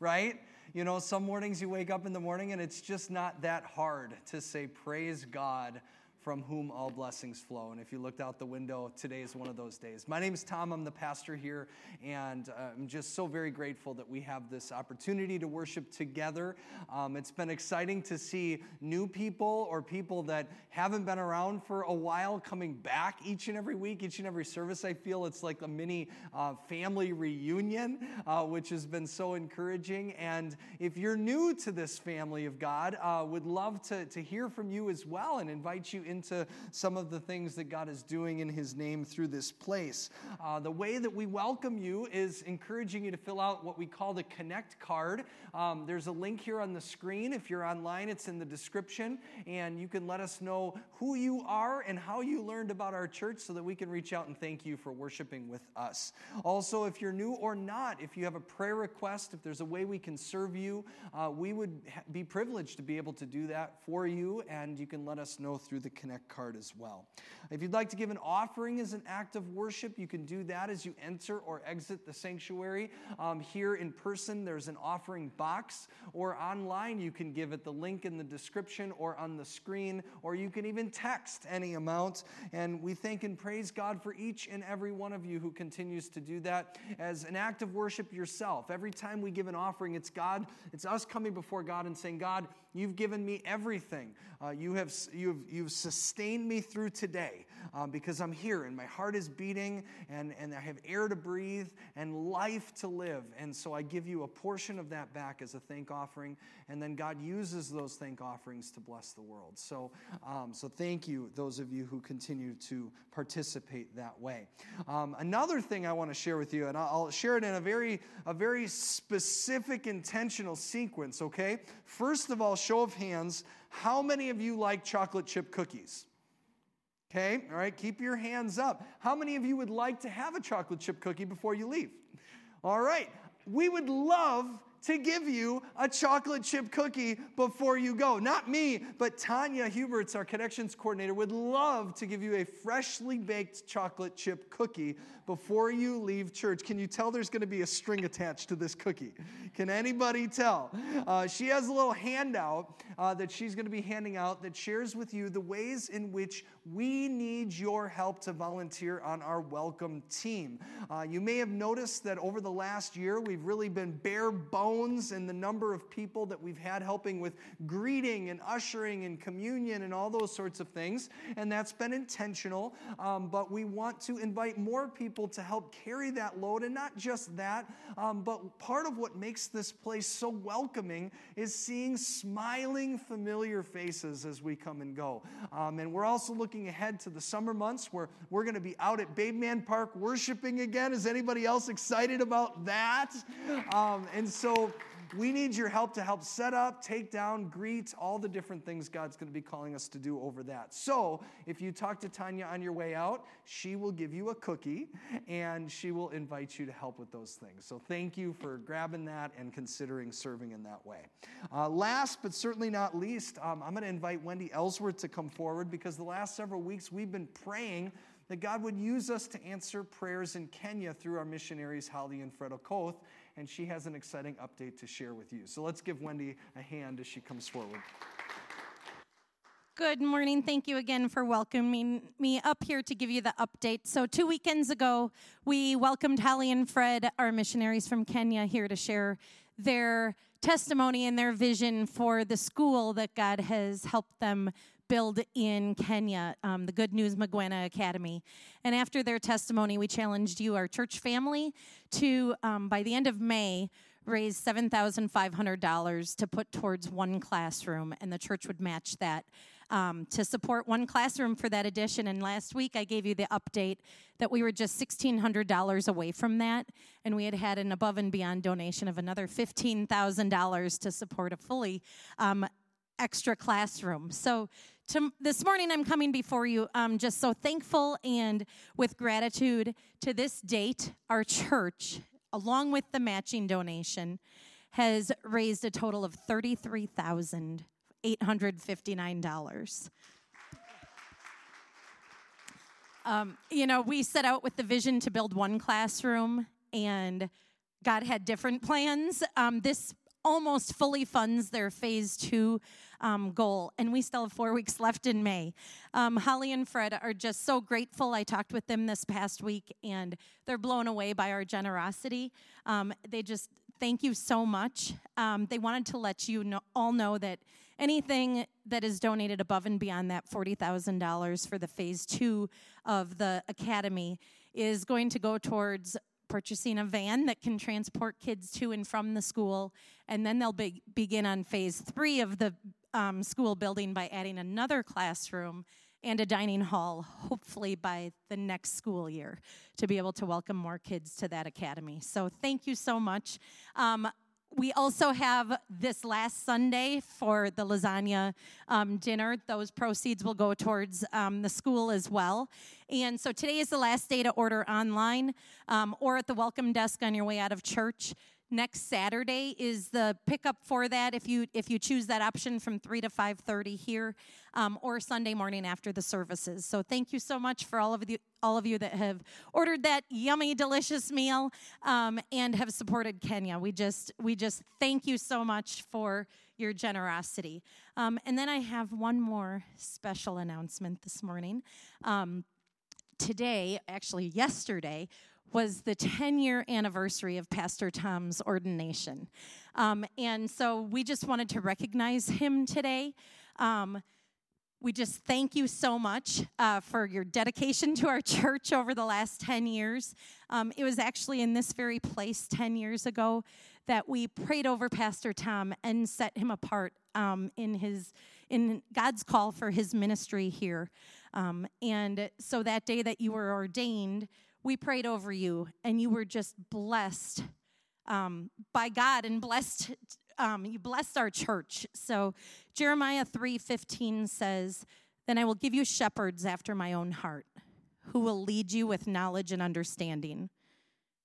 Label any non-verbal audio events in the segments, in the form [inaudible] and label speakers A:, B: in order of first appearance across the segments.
A: right? You know, some mornings you wake up in the morning and it's just not that hard to say, Praise God from whom all blessings flow. And if you looked out the window, today is one of those days. My name is Tom, I'm the pastor here, and uh, I'm just so very grateful that we have this opportunity to worship together. Um, it's been exciting to see new people or people that haven't been around for a while coming back each and every week, each and every service. I feel it's like a mini uh, family reunion, uh, which has been so encouraging. And if you're new to this family of God, uh, would love to, to hear from you as well and invite you into some of the things that God is doing in His name through this place. Uh, the way that we welcome you is encouraging you to fill out what we call the Connect card. Um, there's a link here on the screen. If you're online, it's in the description, and you can let us know who you are and how you learned about our church so that we can reach out and thank you for worshiping with us. Also, if you're new or not, if you have a prayer request, if there's a way we can serve you, uh, we would be privileged to be able to do that for you, and you can let us know through the Connect card as well. If you'd like to give an offering as an act of worship, you can do that as you enter or exit the sanctuary. Um, here in person, there's an offering box, or online, you can give at the link in the description or on the screen, or you can even text any amount. And we thank and praise God for each and every one of you who continues to do that as an act of worship yourself. Every time we give an offering, it's God, it's us coming before God and saying, God, You've given me everything. Uh, you have, you've, you've sustained me through today um, because I'm here and my heart is beating and, and I have air to breathe and life to live. And so I give you a portion of that back as a thank offering. And then God uses those thank offerings to bless the world. So, um, so thank you, those of you who continue to participate that way. Um, another thing I want to share with you, and I'll share it in a very, a very specific, intentional sequence, okay? First of all, show of hands, how many of you like chocolate chip cookies? Okay, all right, keep your hands up. How many of you would like to have a chocolate chip cookie before you leave? All right, we would love to give you a chocolate chip cookie before you go. Not me, but Tanya Huberts, our connections coordinator, would love to give you a freshly baked chocolate chip cookie before you leave church. Can you tell there's going to be a string attached to this cookie? Can anybody tell? Uh, she has a little handout uh, that she's going to be handing out that shares with you the ways in which we need your help to volunteer on our welcome team. Uh, you may have noticed that over the last year, we've really been bare bones in the number of people that we've had helping with greeting and ushering and communion and all those sorts of things. And that's been intentional. Um, but we want to invite more people to help carry that load. And not just that, um, but part of what makes this place so welcoming is seeing smiling, familiar faces as we come and go. Um, and we're also looking ahead to the summer months where we're going to be out at Babeman Park worshiping again. Is anybody else excited about that? Um, and so, we need your help to help set up, take down, greet, all the different things God's going to be calling us to do over that. So, if you talk to Tanya on your way out, she will give you a cookie and she will invite you to help with those things. So, thank you for grabbing that and considering serving in that way. Uh, last but certainly not least, um, I'm going to invite Wendy Ellsworth to come forward because the last several weeks we've been praying that God would use us to answer prayers in Kenya through our missionaries, Haldi and Fred Okoth and she has an exciting update to share with you. So let's give Wendy a hand as she comes forward.
B: Good morning. Thank you again for welcoming me up here to give you the update. So, two weekends ago, we welcomed Hallie and Fred, our missionaries from Kenya, here to share their testimony and their vision for the school that God has helped them build in Kenya, um, the Good News Magwena Academy. And after their testimony, we challenged you, our church family, to, um, by the end of May, raise $7,500 to put towards one classroom, and the church would match that um, to support one classroom for that addition. And last week I gave you the update that we were just $1,600 away from that, and we had had an above and beyond donation of another $15,000 to support a fully um, extra classroom. So to, this morning I'm coming before you um, just so thankful and with gratitude to this date, our church, along with the matching donation, has raised a total of $33,859. Um, you know, we set out with the vision to build one classroom, and God had different plans. Um, this almost fully funds their phase two um, goal, and we still have four weeks left in May. Um, Holly and Fred are just so grateful. I talked with them this past week, and they're blown away by our generosity. Um, they just thank you so much. Um, they wanted to let you know, all know that anything that is donated above and beyond that $40,000 for the phase two of the academy is going to go towards purchasing a van that can transport kids to and from the school. And then they'll be, begin on phase three of the um, school building by adding another classroom and a dining hall, hopefully by the next school year, to be able to welcome more kids to that academy. So, thank you so much. Um, we also have this last Sunday for the lasagna um, dinner. Those proceeds will go towards um, the school as well. And so today is the last day to order online um, or at the welcome desk on your way out of church next saturday is the pickup for that if you if you choose that option from 3 to 5.30 here um, or sunday morning after the services. So thank you so much for all of you all of you that have ordered that yummy delicious meal um, and have supported kenya. We just we just thank you so much for your generosity. Um, and then i have one more special announcement this morning. Um, today actually yesterday was the 10 year anniversary of Pastor Tom's ordination. Um, and so we just wanted to recognize him today. Um, we just thank you so much uh, for your dedication to our [laughs] church over the last 10 years. Um, it was actually in this very place 10 years ago that we prayed over Pastor Tom and set him apart um, in his in God's call for his ministry here. Um, and so that day that you were ordained, we prayed over you and you were just blessed um, by God and blessed. Um, you blessed our church. So Jeremiah 3:15 says, "Then I will give you shepherds after my own heart, who will lead you with knowledge and understanding."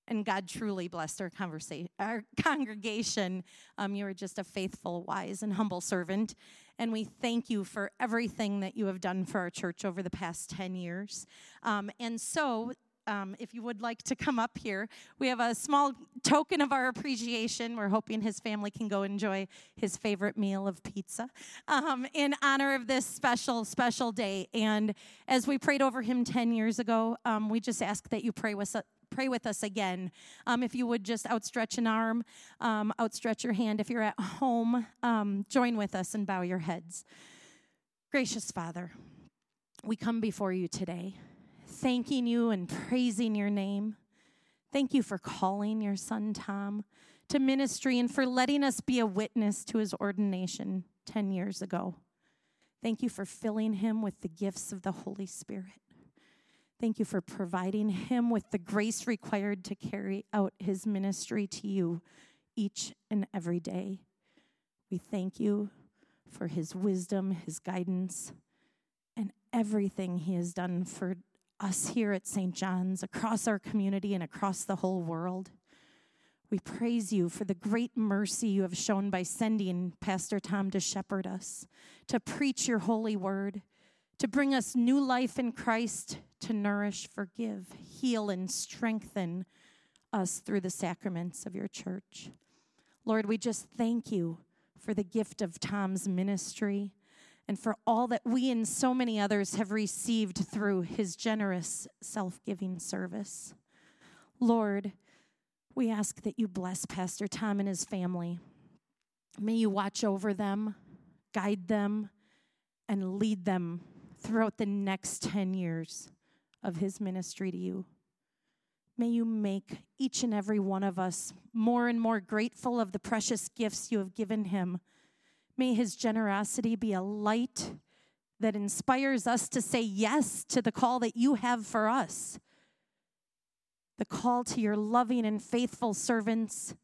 B: And God truly blessed our conversation, our [laughs] congregation. Um, you are just a faithful, wise, and humble servant. And we thank you for everything that you have done for our church over the past 10 years. Um, and so um, if you would like to come up here, we have a small token of our appreciation. We're hoping his family can go enjoy his favorite meal of pizza um, in honor of this special, special day. And as we prayed over him 10 years ago, um, we just ask that you pray with us. Pray with us again. Um, if you would just outstretch an arm, um, outstretch your hand. If you're at home, um, join with us and bow your heads. Gracious Father, we come before you today thanking you and praising your name. Thank you for calling your son Tom to ministry and for letting us be a witness to his ordination 10 years ago. Thank you for filling him with the gifts of the Holy Spirit. Thank you for providing him with the grace required to carry out his ministry to you each and every day. We thank you for his wisdom, his guidance, and everything he has done for us here at St. John's, across our community, and across the whole world. We praise you for the great mercy you have shown by sending Pastor Tom to shepherd us, to preach your holy word, to bring us new life in Christ, to nourish, forgive, heal, and strengthen us through the sacraments of your church. Lord, we just thank you for the gift of Tom's ministry and for all that we and so many others have received through his generous, self giving service. Lord, we ask that you bless Pastor Tom and his family. May you watch over them, guide them, and lead them throughout the next 10 years of his ministry to you. May you make each and every one of us more and more grateful of the precious gifts you have given him May his generosity be a light that inspires us to say yes to the call that you have for us. The call to your loving and faithful servants,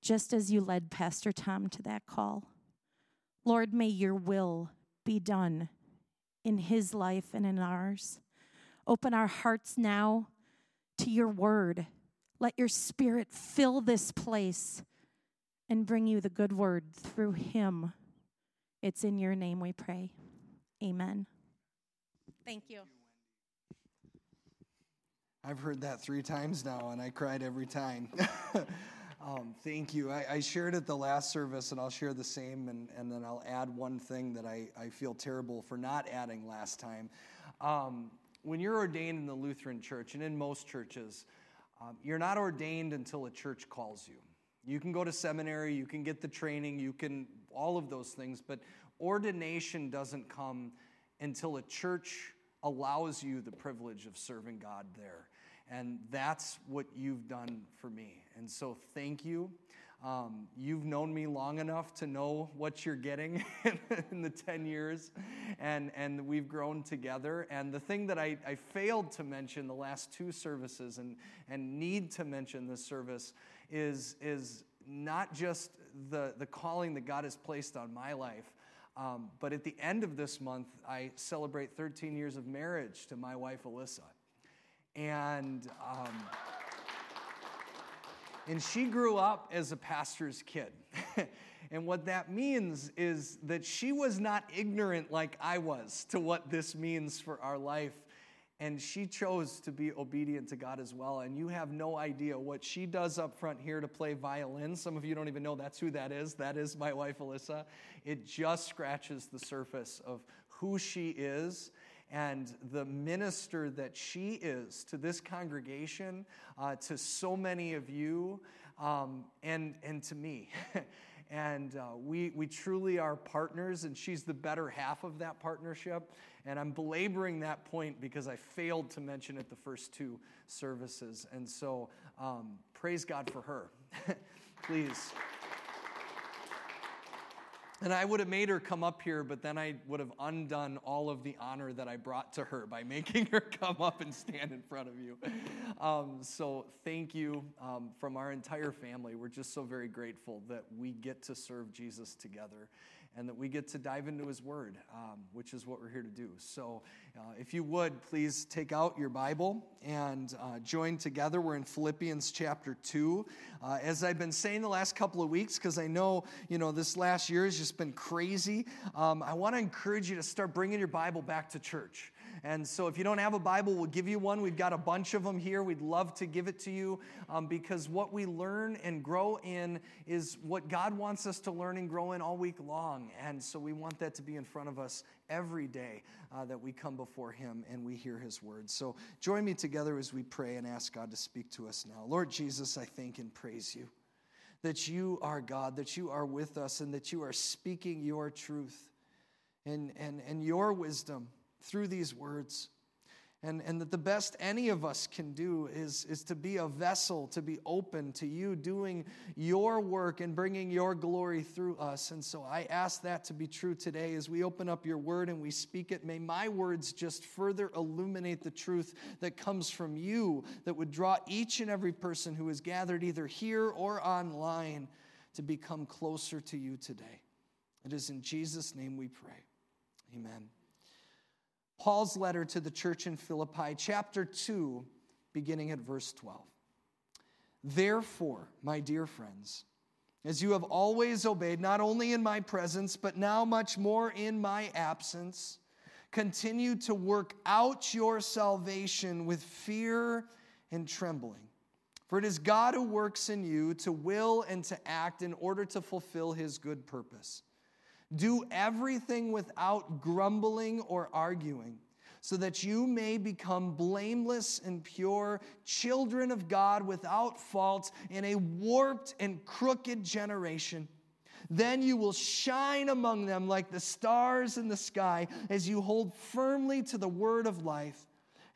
B: just as you led Pastor Tom to that call. Lord, may your will be done in his life and in ours. Open our hearts now to your word. Let your spirit fill this place and bring you the good word through him. It's in your name we pray. Amen. Thank you.
A: I've heard that three times now, and I cried every time. [laughs] um, thank you. I, I, shared it the last service, and I'll share the same, and, and then I'll add one thing that I, I feel terrible for not adding last time. Um, when you're ordained in the Lutheran church, and in most churches, um, you're not ordained until a church calls you. You can go to seminary, you can get the training, you can, all of those things, but ordination doesn't come until a church allows you the privilege of serving God there. And that's what you've done for me. And so thank you. Um, you've known me long enough to know what you're getting [laughs] in the 10 years, and, and we've grown together. And the thing that I, I failed to mention the last two services and, and need to mention this service is, is not just the, the calling that God has placed on my life, um, but at the end of this month, I celebrate 13 years of marriage to my wife, Alyssa. And, um, and she grew up as a pastor's kid. [laughs] and what that means is that she was not ignorant like I was to what this means for our life and she chose to be obedient to God as well. And you have no idea what she does up front here to play violin. Some of you don't even know that's who that is. That is my wife, Alyssa. It just scratches the surface of who she is and the minister that she is to this congregation, uh, to so many of you, um, and, and to me. [laughs] and uh, we, we truly are partners, and she's the better half of that partnership. And I'm belaboring that point because I failed to mention it the first two services. And so um, praise God for her. [laughs] Please. And I would have made her come up here, but then I would have undone all of the honor that I brought to her by [laughs] making her come up and stand in front of you. Um, so, thank you um, from our entire family. We're just so very grateful that we get to serve Jesus together and that we get to dive into his word, um, which is what we're here to do. So, uh, if you would, please take out your Bible and uh, join together. We're in Philippians chapter 2. Uh, as I've been saying the last couple of weeks, because I know, you know, this last year has just been crazy, um, I want to encourage you to start bringing your Bible back to church. And so, if you don't have a Bible, we'll give you one. We've got a bunch of them here. We'd love to give it to you um, because what we learn and grow in is what God wants us to learn and grow in all week long. And so, we want that to be in front of us every day uh, that we come before Him and we hear His words. So, join me together as we pray and ask God to speak to us now. Lord Jesus, I thank and praise you that you are God, that you are with us, and that you are speaking your truth and, and, and your wisdom through these words. And, and that the best any of us can do is, is to be a vessel, to be open to you doing your work and bringing your glory through us. And so I ask that to be true today as we open up your word and we speak it. May my words just further illuminate the truth that comes from you, that would draw each and every person who is gathered either here or online to become closer to you today. It is in Jesus' name we pray. Amen. Paul's letter to the church in Philippi, chapter 2, beginning at verse 12. Therefore, my dear friends, as you have always obeyed, not only in my presence, but now much more in my absence, continue to work out your salvation with fear and trembling. For it is God who works in you to will and to act in order to fulfill his good purpose. Do everything without grumbling or arguing, so that you may become blameless and pure, children of God without fault in a warped and crooked generation. Then you will shine among them like the stars in the sky as you hold firmly to the word of life.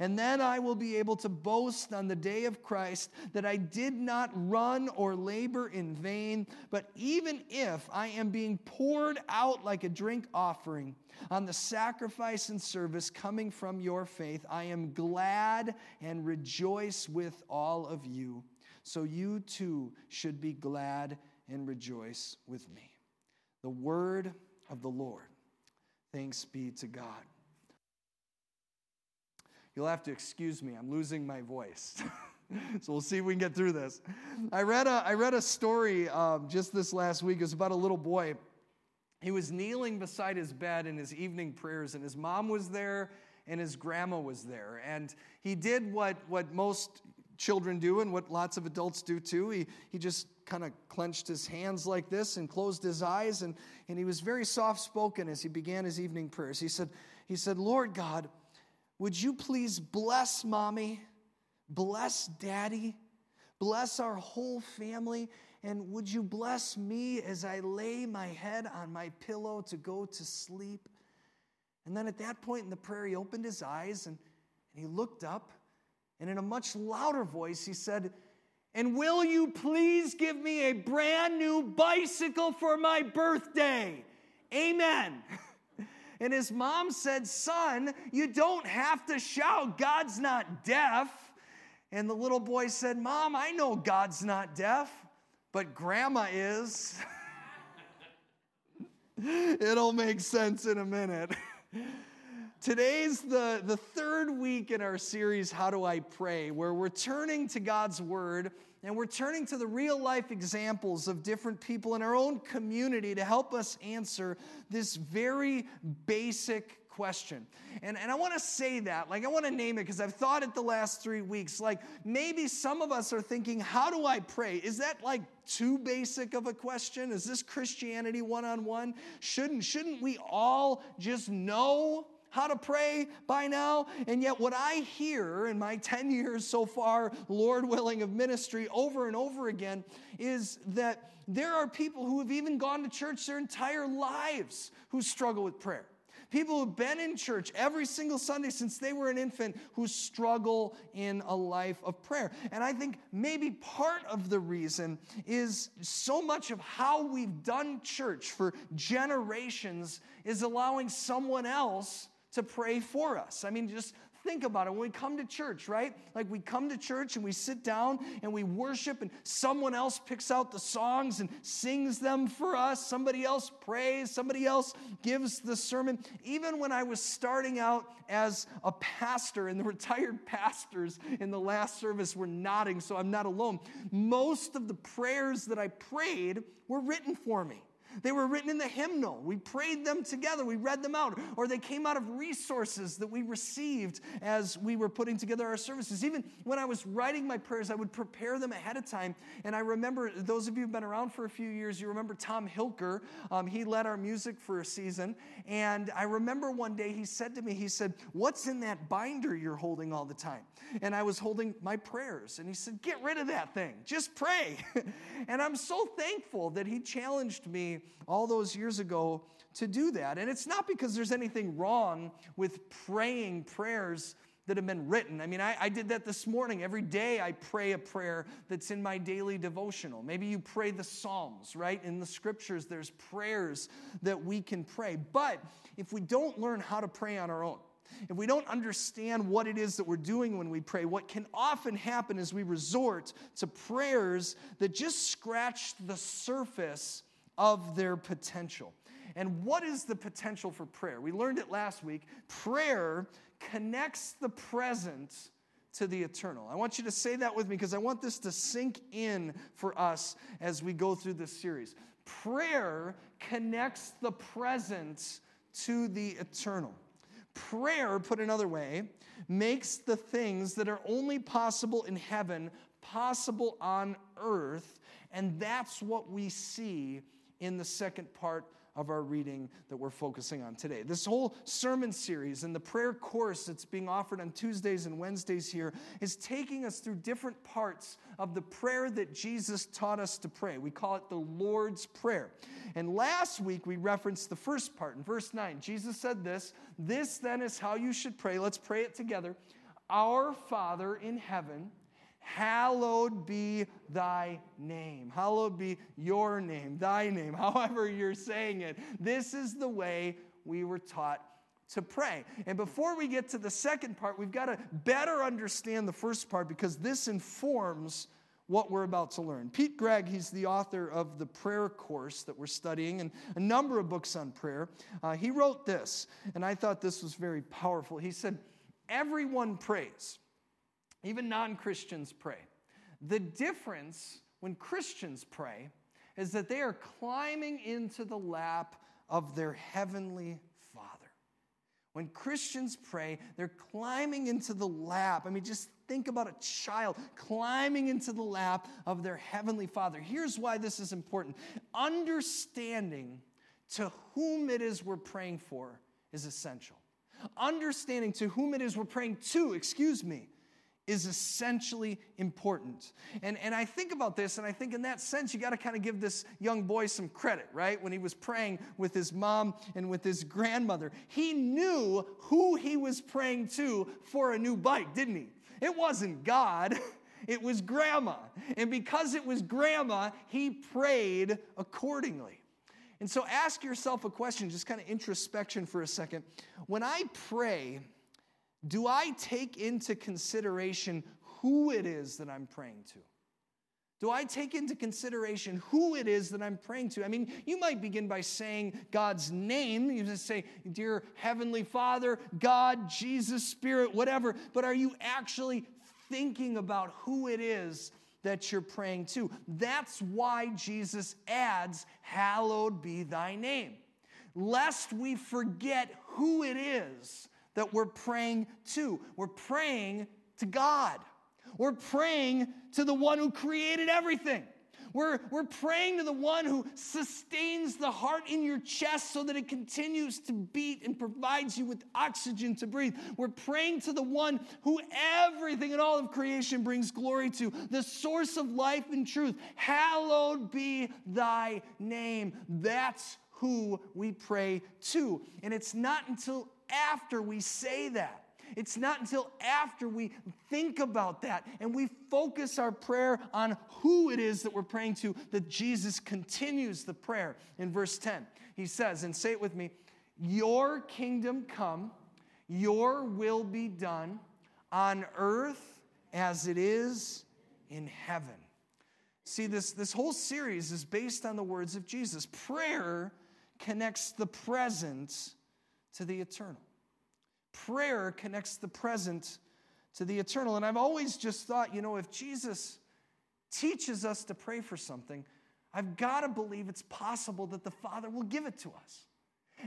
A: And then I will be able to boast on the day of Christ that I did not run or labor in vain, but even if I am being poured out like a drink offering on the sacrifice and service coming from your faith, I am glad and rejoice with all of you. So you too should be glad and rejoice with me. The word of the Lord. Thanks be to God. You'll have to excuse me, I'm losing my voice. [laughs] so we'll see if we can get through this. I read a, I read a story um, just this last week. It was about a little boy. He was kneeling beside his bed in his evening prayers, and his mom was there, and his grandma was there. And he did what, what most children do and what lots of adults do too. He, he just kind of clenched his hands like this and closed his eyes, and, and he was very soft spoken as he began his evening prayers. He said, he said, Lord God, would you please bless mommy, bless daddy, bless our whole family, and would you bless me as I lay my head on my pillow to go to sleep? And then at that point in the prayer, he opened his eyes and, and he looked up, and in a much louder voice, he said, And will you please give me a brand new bicycle for my birthday? Amen. [laughs] And his mom said, Son, you don't have to shout. God's not deaf. And the little boy said, Mom, I know God's not deaf, but grandma is. [laughs] It'll make sense in a minute. [laughs] Today's the, the third week in our series, How Do I Pray, where we're turning to God's Word and we're turning to the real life examples of different people in our own community to help us answer this very basic question. And, and I want to say that, like, I want to name it because I've thought it the last three weeks. Like, maybe some of us are thinking, how do I pray? Is that like too basic of a question? Is this Christianity one on one? Shouldn't, shouldn't we all just know? How to pray by now. And yet, what I hear in my 10 years so far, Lord willing, of ministry over and over again is that there are people who have even gone to church their entire lives who struggle with prayer. People who've been in church every single Sunday since they were an infant who struggle in a life of prayer. And I think maybe part of the reason is so much of how we've done church for generations is allowing someone else to pray for us. I mean, just think about it. When we come to church, right? Like we come to church and we sit down and we worship, and someone else picks out the songs and sings them for us. Somebody else prays, somebody else gives the sermon. Even when I was starting out as a pastor, and the [laughs] retired pastors in the last service were nodding, so I'm not alone. Most of the prayers that I prayed were written for me. They were written in the hymnal. We prayed them together. We read them out. Or they came out of resources that we received as we were putting together our services. Even when I was writing my prayers, I would prepare them ahead of time. And I remember, those of you who've been around for a few years, you remember Tom Hilker. Um, he led our music for a season. And I remember one day he said to me, he said, What's in that binder you're holding all the time? And I was holding my prayers. And he said, Get rid of that thing. Just pray. [laughs] and I'm so thankful that he challenged me all those years ago to do that. And it's not because there's anything wrong with praying prayers that have been written. I mean, I, I, did that this morning. Every day I pray a prayer that's in my daily devotional. Maybe you pray the Psalms, right? In the scriptures, there's prayers that we can pray. But if we don't learn how to pray on our own, if we don't understand what it is that we're doing when we pray, what can often happen is we resort to prayers that just scratch the surface of their potential. And what is the potential for prayer? We learned it last week. Prayer connects the present to the eternal. I want you to say that with me because I want this to sink in for us as we go through this series. Prayer connects the present to the eternal. Prayer, put another way, makes the things that are only possible in heaven possible on earth, and that's what we see in the second part of our reading that we're focusing on today. This whole sermon series and the prayer course that's being offered on Tuesdays and Wednesdays here is taking us through different parts of the prayer that Jesus taught us to pray. We call it the Lord's Prayer. And last week we referenced the first part in verse 9. Jesus said this This then is how you should pray. Let's pray it together. Our Father in heaven Hallowed be thy name. Hallowed be your name, thy name, [laughs] however you're saying it. This is the way we were taught to pray. And before we get to the second part, we've got to better understand the first part because this informs what we're about to learn. Pete Greig, he's the author of the prayer course that we're studying and a number of books on prayer. Uh, he wrote this, and I thought this was very powerful. He said, Everyone prays. Even non Christians pray. The difference when Christians pray is that they are climbing into the lap of their heavenly Father. When Christians pray, they're climbing into the lap. I mean, just think about a child climbing into the lap of their heavenly Father. Here's why this is important understanding to whom it is we're praying for is essential. Understanding to whom it is we're praying to, excuse me, is essentially important. And, and I think about this, and I think in that sense, you got to kind of give this young boy some credit, right? When he was praying with his mom and with his grandmother, he knew who he was praying to for a new bike, didn't he? It wasn't God. [laughs] It was grandma. And because it was grandma, he prayed accordingly. And so ask yourself a question, just kind of introspection for a second. When I pray, do I take into consideration who it is that I'm praying to? Do I take into consideration who it is that I'm praying to? I mean, you might begin by saying God's name. You just say, Dear Heavenly Father, God, Jesus, Spirit, whatever. But are you actually thinking about who it is that you're praying to? That's why Jesus adds, Hallowed be thy name. Lest we forget who it is that we're praying to. We're praying to God. We're praying to the one who created everything. We're, we're praying to the one who sustains the heart in your chest so that it continues to beat and provides you with oxygen to breathe. We're praying to the one who everything in all of creation brings glory to, the source of life and truth. Hallowed be thy name. That's who we pray to. And it's not until after we say that. It's not until after we think about that and we focus our prayer on who it is that we're praying to that Jesus continues the prayer in verse 10. He says, and say it with me Your kingdom come, your will be done on earth as it is in heaven. See, this, this whole series is based on the words of Jesus. Prayer connects the present to the eternal. Prayer connects the present to the eternal. And I've always just thought, you know, if Jesus teaches us to pray for something, I've got to believe it's possible that the Father will give it to us.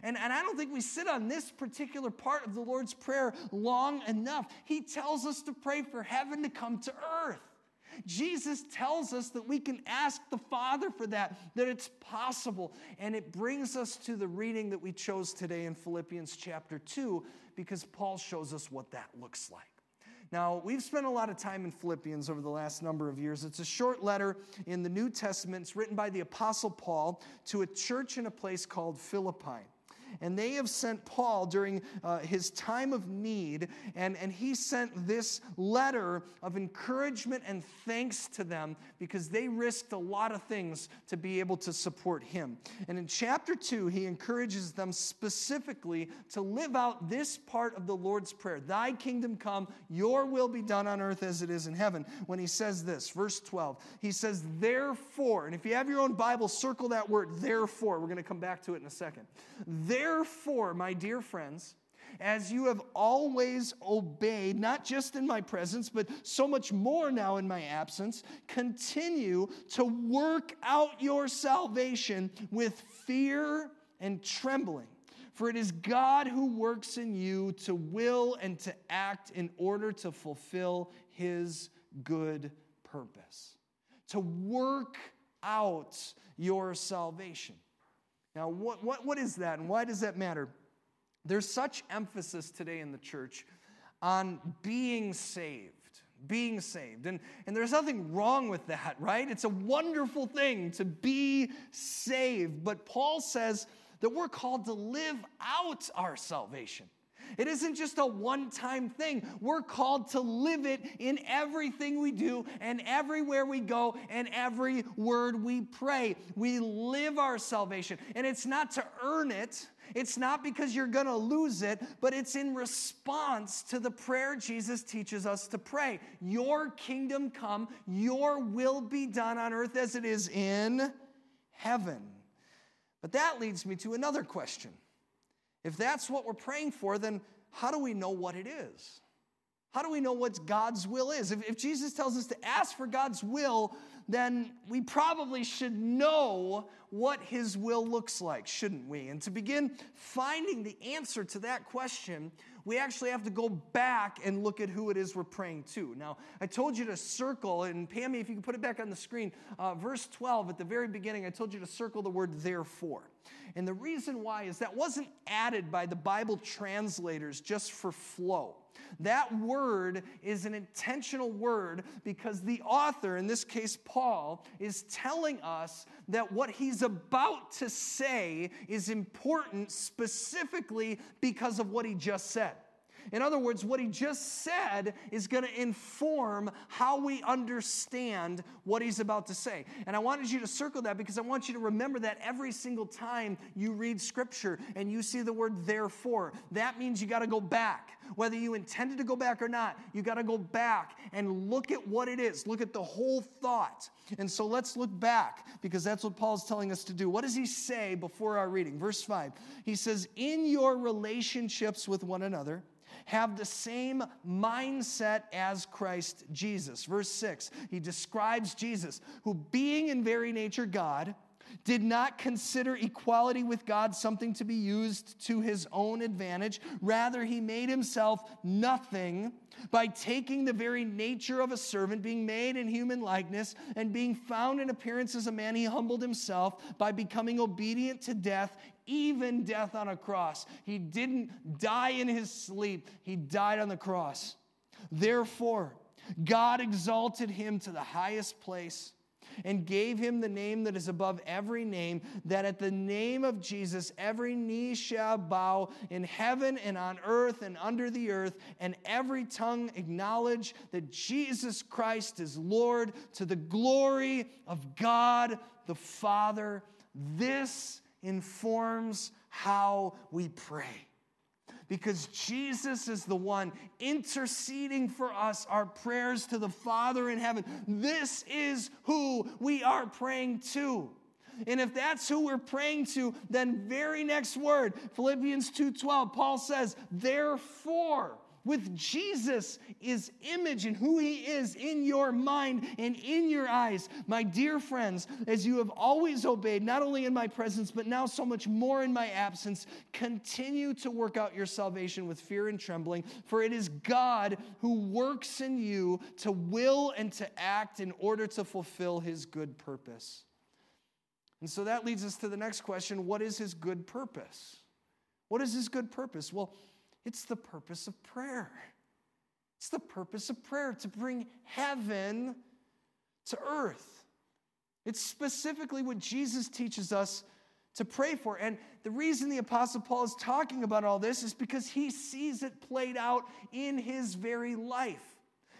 A: And, and I don't think we sit on this particular part of the Lord's Prayer long enough. He tells us to pray for heaven to come to earth. Jesus tells us that we can ask the Father for that, that it's possible. And it brings us to the reading that we chose today in Philippians chapter 2, because Paul shows us what that looks like. Now, we've spent a lot of time in Philippians over the last number of years. It's a short letter in the New Testament. It's written by the Apostle Paul to a church in a place called Philippi and they have sent Paul during uh, his time of need, and, and he sent this letter of encouragement and thanks to them because they risked a lot of things to be able to support him. And in chapter 2, he encourages them specifically to live out this part of the Lord's Prayer Thy kingdom come, your will be done on earth as it is in heaven. When he says this, verse 12, he says, Therefore, and if you have your own Bible, circle that word, therefore. We're going to come back to it in a second. Therefore, Therefore, my dear friends, as you have always obeyed, not just in my presence, but so much more now in my absence, continue to work out your salvation with fear and trembling. For it is God who works in you to will and to act in order to fulfill his good purpose. To work out your salvation. Now, what, what, what is that and why does that matter? There's such emphasis today in the church on being saved, being saved. And, and there's nothing wrong with that, right? It's a wonderful thing to be saved. But Paul says that we're called to live out our salvation. It isn't just a one time thing. We're called to live it in everything we do and everywhere we go and every word we pray. We live our salvation. And it's not to earn it, it's not because you're going to lose it, but it's in response to the prayer Jesus teaches us to pray Your kingdom come, your will be done on earth as it is in heaven. But that leads me to another question if that's what we're praying for, then how do we know what it is? How do we know what God's will is? If, if Jesus tells us to ask for God's will, then we probably should know what his will looks like, shouldn't we? And to begin finding the answer to that question, we actually have to go back and look at who it is we're praying to. Now, I told you to circle, and Pammy, if you can put it back on the screen, uh, verse 12 at the very beginning, I told you to circle the word therefore. And the reason why is that wasn't added by the Bible translators just for flow. That word is an intentional word because the author, in this case Paul, is telling us that what he's about to say is important specifically because of what he just said. In other words, what he just said is going to inform how we understand what he's about to say. And I wanted you to circle that because I want you to remember that every single time you read scripture and you see the word therefore, that means you got to go back. Whether you intended to go back or not, you got to go back and look at what it is, look at the whole thought. And so let's look back because that's what Paul's telling us to do. What does he say before our reading? Verse 5. He says, In your relationships with one another, have the same mindset as Christ Jesus. Verse 6, he describes Jesus, who being in very nature God, did not consider equality with God something to be used to his own advantage. Rather, he made himself nothing by taking the very nature of a servant, being made in human likeness, and being found in appearance as a man, he humbled himself by becoming obedient to death, even death on a cross. He didn't die in his sleep, he died on the cross. Therefore, God exalted him to the highest place and gave him the name that is above every name, that at the name of Jesus every knee shall bow in heaven and on earth and under the earth, and every tongue acknowledge that Jesus Christ is Lord to the glory of God the Father. This informs how we pray. Because Jesus is the one interceding for us, our prayers to the Father in heaven. This is who we are praying to. And if that's who we're praying to, then very next word, Philippians 2:12, Paul says, "Therefore, with Jesus is image and who he is in your mind and in your eyes. My dear friends, as you have always obeyed, not only in my presence, but now so much more in my absence, continue to work out your salvation with fear and trembling, for it is God who works in you to will and to act in order to fulfill his good purpose. And so that leads us to the next question what is his good purpose? What is his good purpose? Well, it's the purpose of prayer. It's the purpose of prayer to bring heaven to earth. It's specifically what Jesus teaches us to pray for. And the reason the Apostle Paul is talking about all this is because he sees it played out in his very life.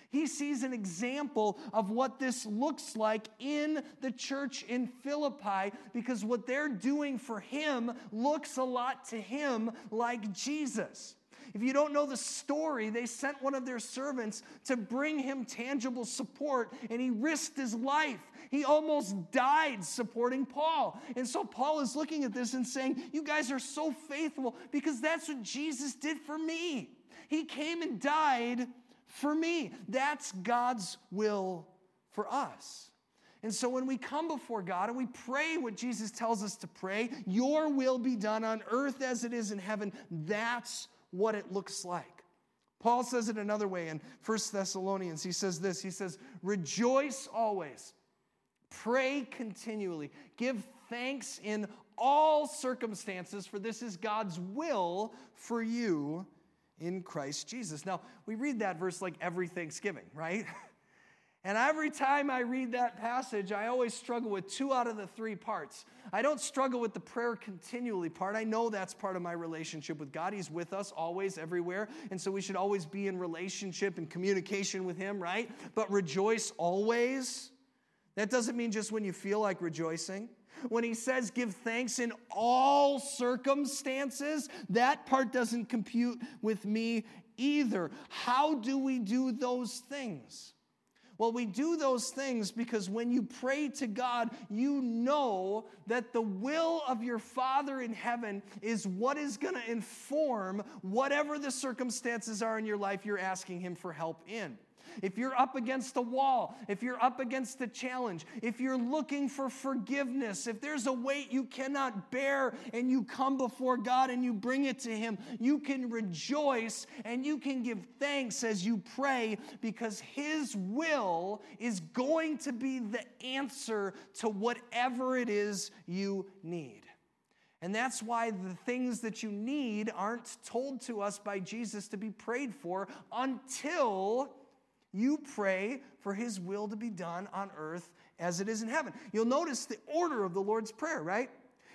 A: He sees an example of what this looks like in the church in Philippi because what they're doing for him looks a lot to him like Jesus. If you don't know the story, they sent one of their servants to bring him tangible support, and he risked his life. He almost died supporting Paul. And so Paul is looking at this and saying, You guys are so faithful because that's what Jesus did for me. He came and died for me. That's God's will for us. And so when we come before God and we pray what Jesus tells us to pray, your will be done on earth as it is in heaven, that's what it looks like. Paul says it another way in 1 Thessalonians. He says this He says, Rejoice always, pray continually, give thanks in all circumstances, for this is God's will for you in Christ Jesus. Now, we read that verse like every Thanksgiving, right? [laughs] And every time I read that passage, I always struggle with two out of the three parts. I don't struggle with the prayer continually part. I know that's part of my relationship with God. He's with us always, everywhere. And so we should always be in relationship and communication with Him, right? But rejoice always. That doesn't mean just when you feel like rejoicing. When he says give thanks in all circumstances, that part doesn't compute with me either. How do we do those things? Well, we do those things because when you pray to God, you know that the will of your Father in heaven is what is going to inform whatever the circumstances are in your life you're asking Him for help in if you're up against a wall, if you're up against a challenge, if you're looking for forgiveness, if there's a weight you cannot bear and you come before God and you bring it to Him, you can rejoice and you can give thanks as you pray because His will is going to be the answer to whatever it is you need. And that's why the things that you need aren't told to us by Jesus to be prayed for until you pray for his will to be done on earth as it is in heaven. You'll notice the order of the Lord's Prayer, right?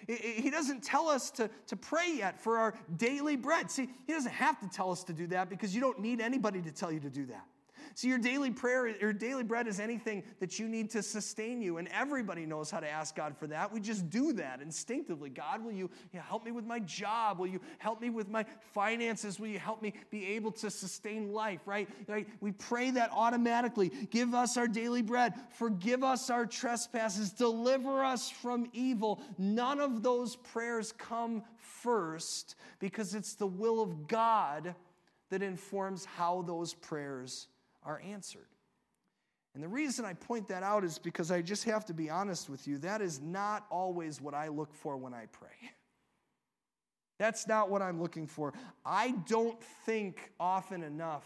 A: He doesn't tell us to, to pray yet for our daily bread. See, he doesn't have to tell us to do that because you don't need anybody to tell you to do that. So your daily prayer, your daily bread is anything that you need to sustain you. And everybody knows how to ask God for that. We just do that instinctively. God, will you, help me with my job? Will you help me with my finances? Will you help me be able to sustain life, right? right? We pray that automatically. Give us our daily bread. Forgive us our trespasses. Deliver us from evil. None of those prayers come first because it's the will of God that informs how those prayers are answered. And the reason I point that out is because I just have to be honest with you. That is not always what I look for when I pray. [laughs] That's not what I'm looking for. I don't think often enough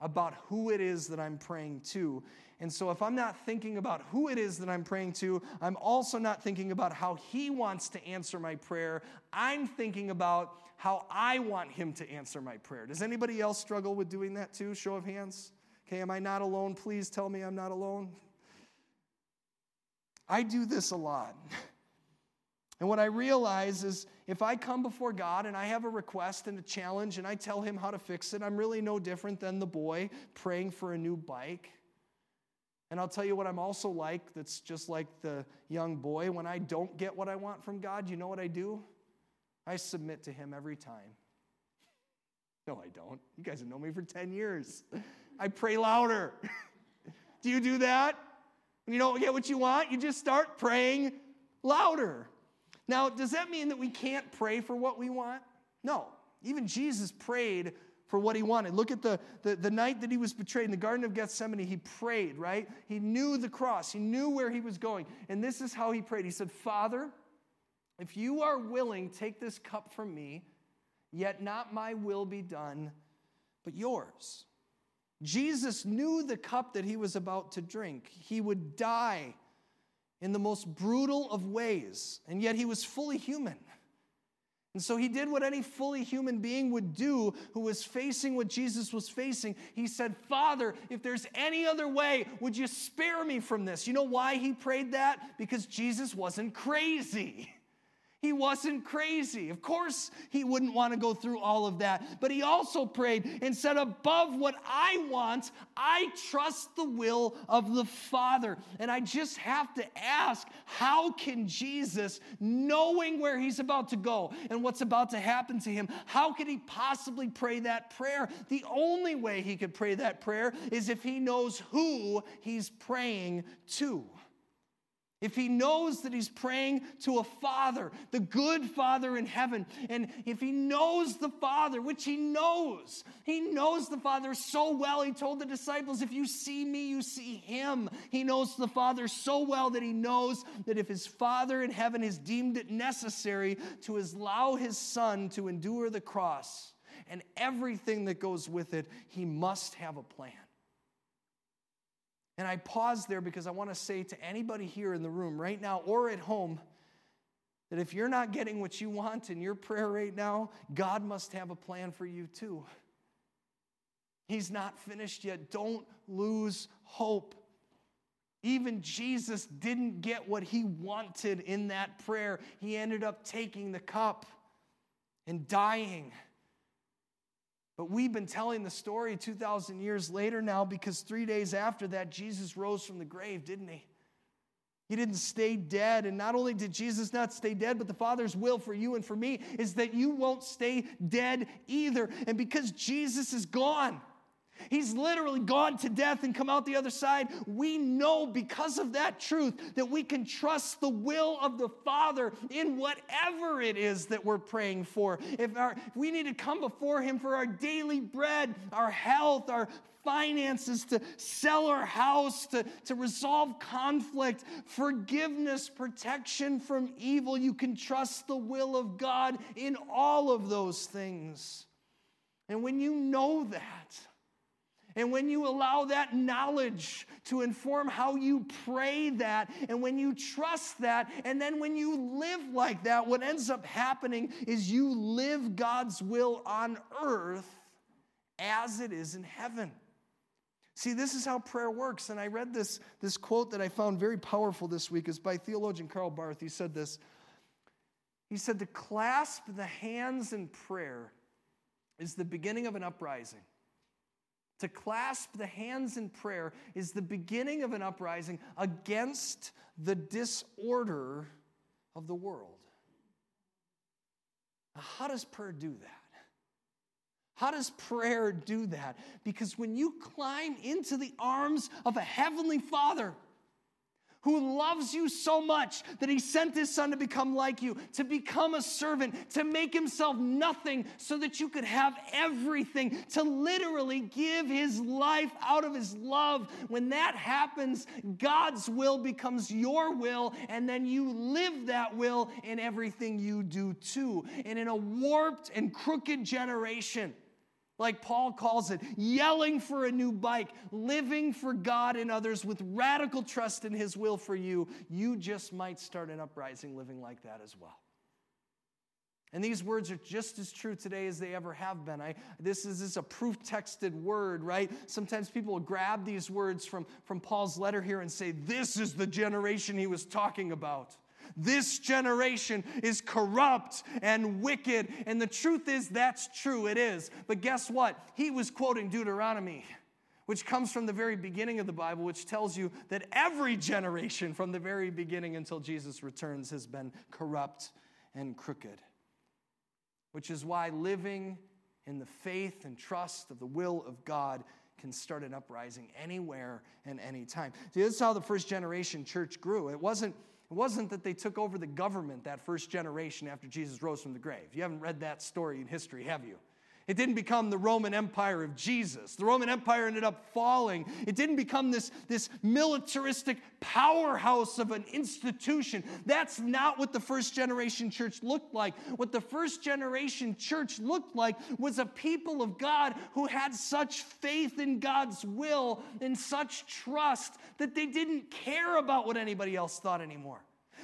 A: about who it is that I'm praying to. And so, if I'm not thinking about who it is that I'm praying to, I'm also not thinking about how He wants to answer my prayer. I'm thinking about how I want Him to answer my prayer. Does anybody else struggle with doing that too? Show of hands. Okay, am I not alone? Please tell me I'm not alone. I do this a lot. And what I realize is if I come before God and I have a request and a challenge and I tell him how to fix it, I'm really no different than the boy praying for a new bike. And I'll tell you what I'm also like that's just like the young boy. When I don't get what I want from God, you know what I do? I submit to him every time. [laughs] No, I don't. You guys have known me for 10 years. I pray louder. [laughs] do you do that? When you don't get what you want, you just start praying louder. Now, does that mean that we can't pray for what we want? No. Even Jesus prayed for what he wanted. Look at the, the, the night that he was betrayed in the Garden of Gethsemane. He prayed, right? He knew the cross, he knew where he was going. And this is how he prayed He said, Father, if you are willing, take this cup from me, yet not my will be done, but yours. Jesus knew the cup that he was about to drink. He would die in the most brutal of ways, and yet he was fully human. And so he did what any fully human being would do who was facing what Jesus was facing. He said, Father, if there's any other way, would you spare me from this? You know why he prayed that? Because Jesus wasn't crazy. [laughs] He wasn't crazy. Of course, he wouldn't want to go through all of that. But he also prayed and said, Above what I want, I trust the will of the Father. And I just have to ask, how can Jesus, knowing where he's about to go and what's about to happen to him, how could he possibly pray that prayer? The only way he could pray that prayer is if he knows who he's praying to. If he knows that he's praying to a father, the good father in heaven, and if he knows the father, which he knows, he knows the father so well, he told the disciples, If you see me, you see him. He knows the father so well that he knows that if his father in heaven has deemed it necessary to allow his son to endure the cross and everything that goes with it, he must have a plan. And I pause there because I want to say to anybody here in the room right now or at home that if you're not getting what you want in your prayer right now, God must have a plan for you too. He's not finished yet. Don't lose hope. Even Jesus didn't get what he wanted in that prayer. He ended up taking the cup and dying. But we've been telling the story 2,000 years later now because three days after that, Jesus rose from the grave, didn't he? He didn't stay dead. And not only did Jesus not stay dead, but the Father's will for you and for me is that you won't stay dead either. And because Jesus is gone, He's literally gone to death and come out the other side. We know because of that truth that we can trust the will of the Father in whatever it is that we're praying for. If, our, if we need to come before Him for our daily bread, our health, our finances, to sell our house, to, to resolve conflict, forgiveness, protection from evil, you can trust the will of God in all of those things. And when you know that, and when you allow that knowledge to inform how you pray that, and when you trust that, and then when you live like that, what ends up happening is you live God's will on earth as it is in heaven. See, this is how prayer works. And I read this, this quote that I found very powerful this week is by theologian Karl Barth. He said this. He said, To clasp the hands in prayer is the beginning of an uprising. To clasp the hands in prayer is the beginning of an uprising against the disorder of the world. Now, how does prayer do that? How does prayer do that? Because when you climb into the arms of a heavenly Father, who loves you so much that he sent his son to become like you, to become a servant, to make himself nothing so that you could have everything, to literally give his life out of his love. When that happens, God's will becomes your will, and then you live that will in everything you do too. And in a warped and crooked generation, like Paul calls it, yelling for a new bike, living for God and others with radical trust in His will for you, you just might start an uprising living like that as well. And these words are just as true today as they ever have been. I, this, is, this is a proof texted word, right? Sometimes people will grab these words from, from Paul's letter here and say, This is the generation he was talking about. This generation is corrupt and wicked. And the truth is, that's true, it is. But guess what? He was quoting Deuteronomy, which comes from the very beginning of the Bible, which tells you that every generation from the very beginning until Jesus returns has been corrupt and crooked. Which is why living in the faith and trust of the will of God can start an uprising anywhere and anytime. See, this is how the first generation church grew. It wasn't it wasn't that they took over the government that first generation after Jesus rose from the grave. You haven't read that story in history, have you? It didn't become the Roman Empire of Jesus. The Roman Empire ended up falling. It didn't become this, this militaristic powerhouse of an institution. That's not what the first generation church looked like. What the first generation church looked like was a people of God who had such faith in God's will and such trust that they didn't care about what anybody else thought anymore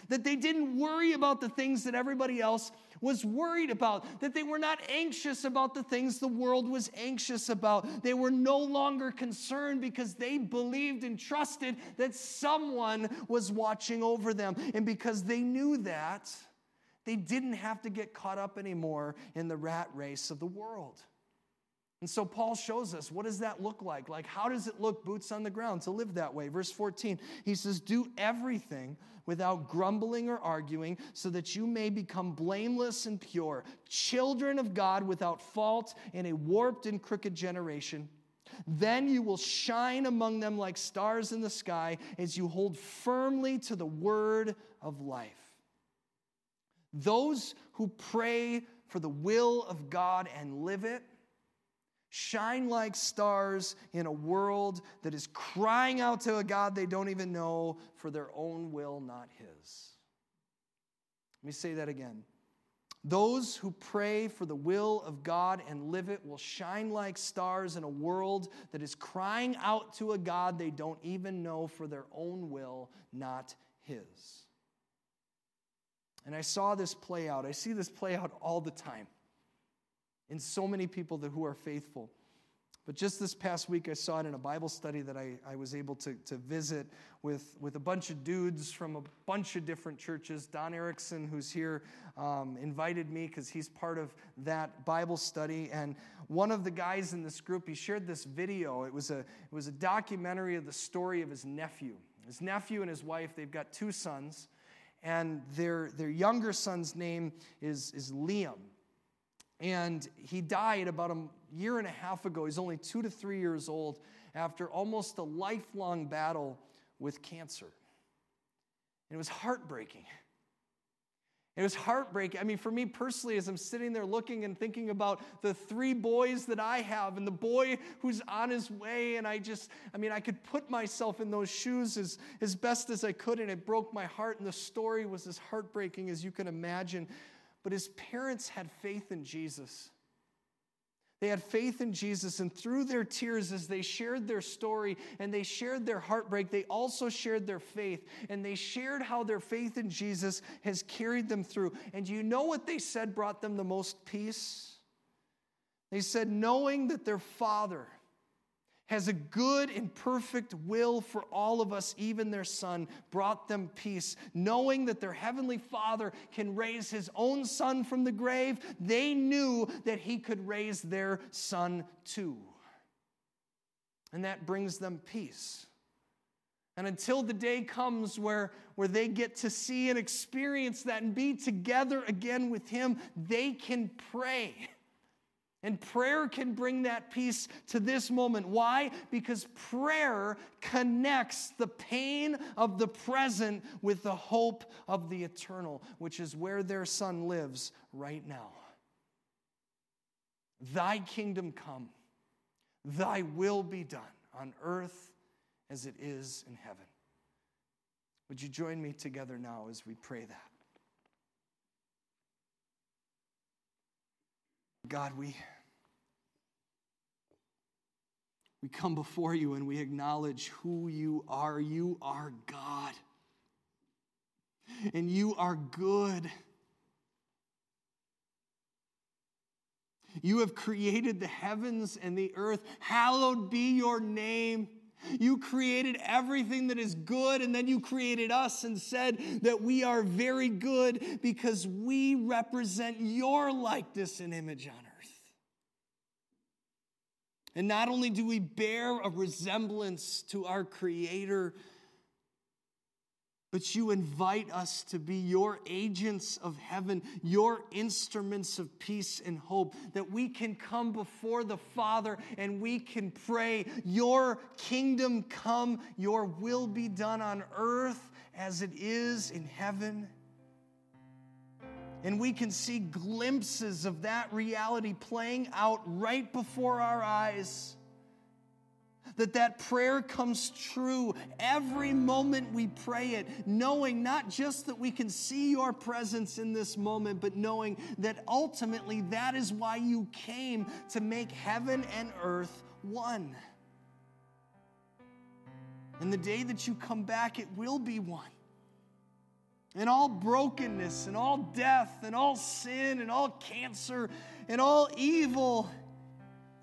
A: that they didn't worry about the things that everybody else was worried about, that they were not anxious about the things the world was anxious about. They were no longer concerned because they believed and trusted that someone was watching over them. And because they knew that, they didn't have to get caught up anymore in the rat race of the world. And so Paul shows us what does that look like? Like, how does it look, boots on the ground, to live that way? Verse 14, he says, Do everything without grumbling or arguing, so that you may become blameless and pure, children of God without fault in a warped and crooked generation. Then you will shine among them like stars in the sky as you hold firmly to the word of life. Those who pray for the will of God and live it shine like stars in a world that is crying out to a God they don't even know for their own will, not His. Let me say that again. Those who pray for the will of God and live it will shine like stars in a world that is crying out to a God they don't even know for their own will, not His. And I saw this play out. I see this play out all the time in so many people that, who are faithful. But just this past week, I saw it in a Bible study that I, I was able to, to visit with, with a bunch of dudes from a bunch of different churches. Don Erickson, who's here, um, invited me because he's part of that Bible study. And one of the guys in this group, he shared this video. It was a, it was a documentary of the story of his nephew. His nephew and his wife, they've got two sons. And their, their younger son's name is, is Liam. And he died about a year and a half ago. He's only two to three years old after almost a lifelong battle with cancer. And it was heartbreaking. It was heartbreaking. I mean, for me personally, as I'm sitting there looking and thinking about the three boys that I have and the boy who's on his way, and I just, I mean, I could put myself in those shoes as, as best as I could, and it broke my heart. And the story was as heartbreaking as you can imagine. But his parents had faith in Jesus. They had faith in Jesus, and through their tears, as they shared their story and they shared their heartbreak, they also shared their faith. And they shared how their faith in Jesus has carried them through. And you know what they said brought them the most peace? They said, knowing that their father has a good and perfect will for all of us, even their son, brought them peace. Knowing that their heavenly father can raise his own son from the grave, they knew that he could raise their son too. And that brings them peace. And until the day comes where, where they get to see and experience that and be together again with him, they can pray and prayer can bring that peace to this moment. Why? Because prayer connects the pain of the present with the hope of the eternal, which is where their son lives right now. Thy kingdom come, thy will be done on earth as it is in heaven. Would you join me together now as we pray that? God, we. We come before you and we acknowledge who you are. You are God. And you are good. You have created the heavens and the earth. Hallowed be your name. You created everything that is good, and then you created us and said that we are very good because we represent your likeness and image on earth. And not only do we bear a resemblance to our Creator, but you invite us to be your agents of heaven, your instruments of peace and hope, that we can come before the Father and we can pray, Your kingdom come, Your will be done on earth as it is in heaven. And we can see glimpses of that reality playing out right before our eyes. That that prayer comes true every moment we pray it, knowing not just that we can see your presence in this moment, but knowing that ultimately that is why you came to make heaven and earth one. And the day that you come back, it will be one and all brokenness and all death and all sin and all cancer and all evil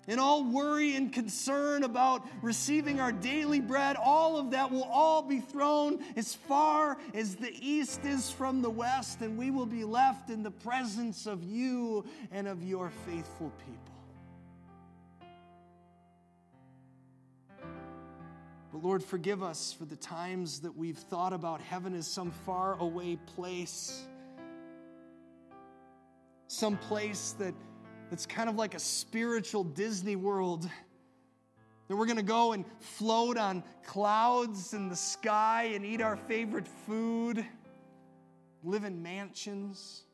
A: and all worry and concern about receiving our daily bread, all of that will all be thrown as far as the east is from the west, and we will be left in the presence of you and of your faithful people. But Lord, forgive us for the times that we've thought about heaven as some far away place, some place that, that's kind of like a spiritual Disney world. That we're going to go and float on clouds in the sky and eat our favorite food, live in mansions.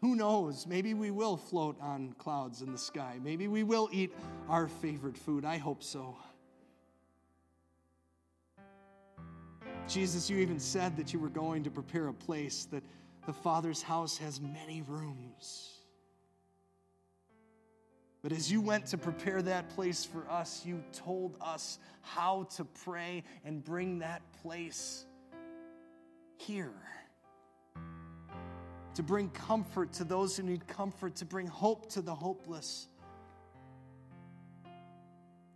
A: Who knows? Maybe we will float on clouds in the sky. Maybe we will eat our favorite food. I hope so. Jesus, you even said that you were going to prepare a place, that the Father's house has many rooms. But as you went to prepare that place for us, you told us how to pray and bring that place here. To bring comfort to those who need comfort, to bring hope to the hopeless.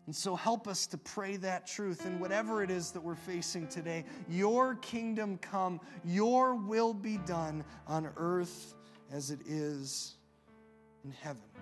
A: And so help us to pray that truth in whatever it is that we're facing today. Your kingdom come, your will be done on earth as it is in heaven.